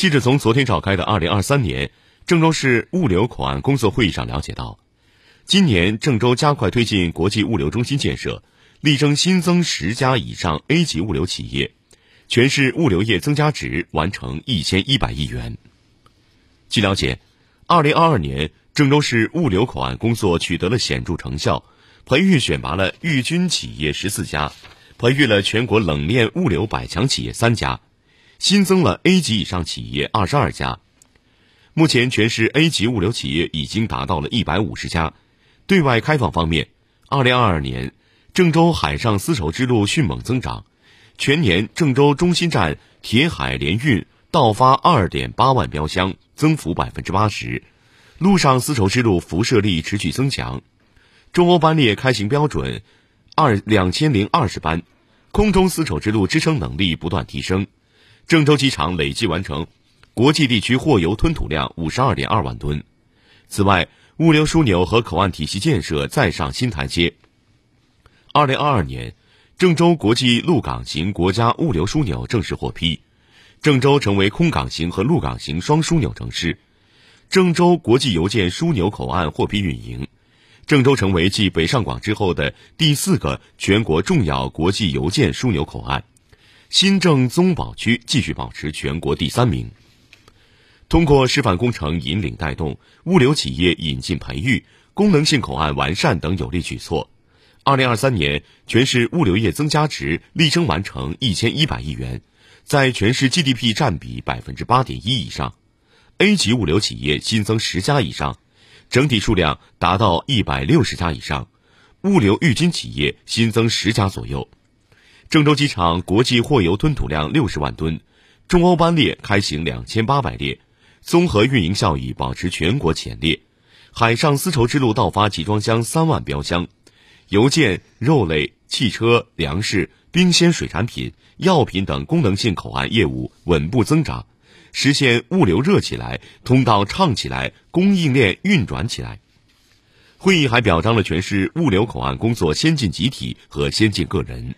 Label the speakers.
Speaker 1: 记者从昨天召开的二零二三年郑州市物流口岸工作会议上了解到，今年郑州加快推进国际物流中心建设，力争新增十家以上 A 级物流企业，全市物流业增加值完成一千一百亿元。据了解，二零二二年郑州市物流口岸工作取得了显著成效，培育选拔了豫军企业十四家，培育了全国冷链物流百强企业三家。新增了 A 级以上企业二十二家，目前全市 A 级物流企业已经达到了一百五十家。对外开放方面，二零二二年，郑州海上丝绸之路迅猛增长，全年郑州中心站铁海联运到发二点八万标箱，增幅百分之八十；陆上丝绸之路辐射力持续增强，中欧班列开行标准二两千零二十班，空中丝绸之路支撑能力不断提升。郑州机场累计完成国际地区货邮吞吐量五十二点二万吨。此外，物流枢纽和口岸体系建设再上新台阶。二零二二年，郑州国际陆港型国家物流枢纽正式获批，郑州成为空港型和陆港型双枢纽城市。郑州国际邮件枢纽口岸获批运营，郑州成为继北上广之后的第四个全国重要国际邮件枢纽口岸。新郑宗保区继续保持全国第三名。通过示范工程引领带动、物流企业引进培育、功能性口岸完善等有力举措，二零二三年全市物流业增加值力争完成一千一百亿元，在全市 GDP 占比百分之八点一以上。A 级物流企业新增十家以上，整体数量达到一百六十家以上。物流预金企业新增十家左右。郑州机场国际货邮吞吐量六十万吨，中欧班列开行两千八百列，综合运营效益保持全国前列。海上丝绸之路到发集装箱三万标箱，邮件、肉类、汽车、粮食、冰鲜水产品、药品等功能性口岸业务稳步增长，实现物流热起来、通道畅起来、供应链运转起来。会议还表彰了全市物流口岸工作先进集体和先进个人。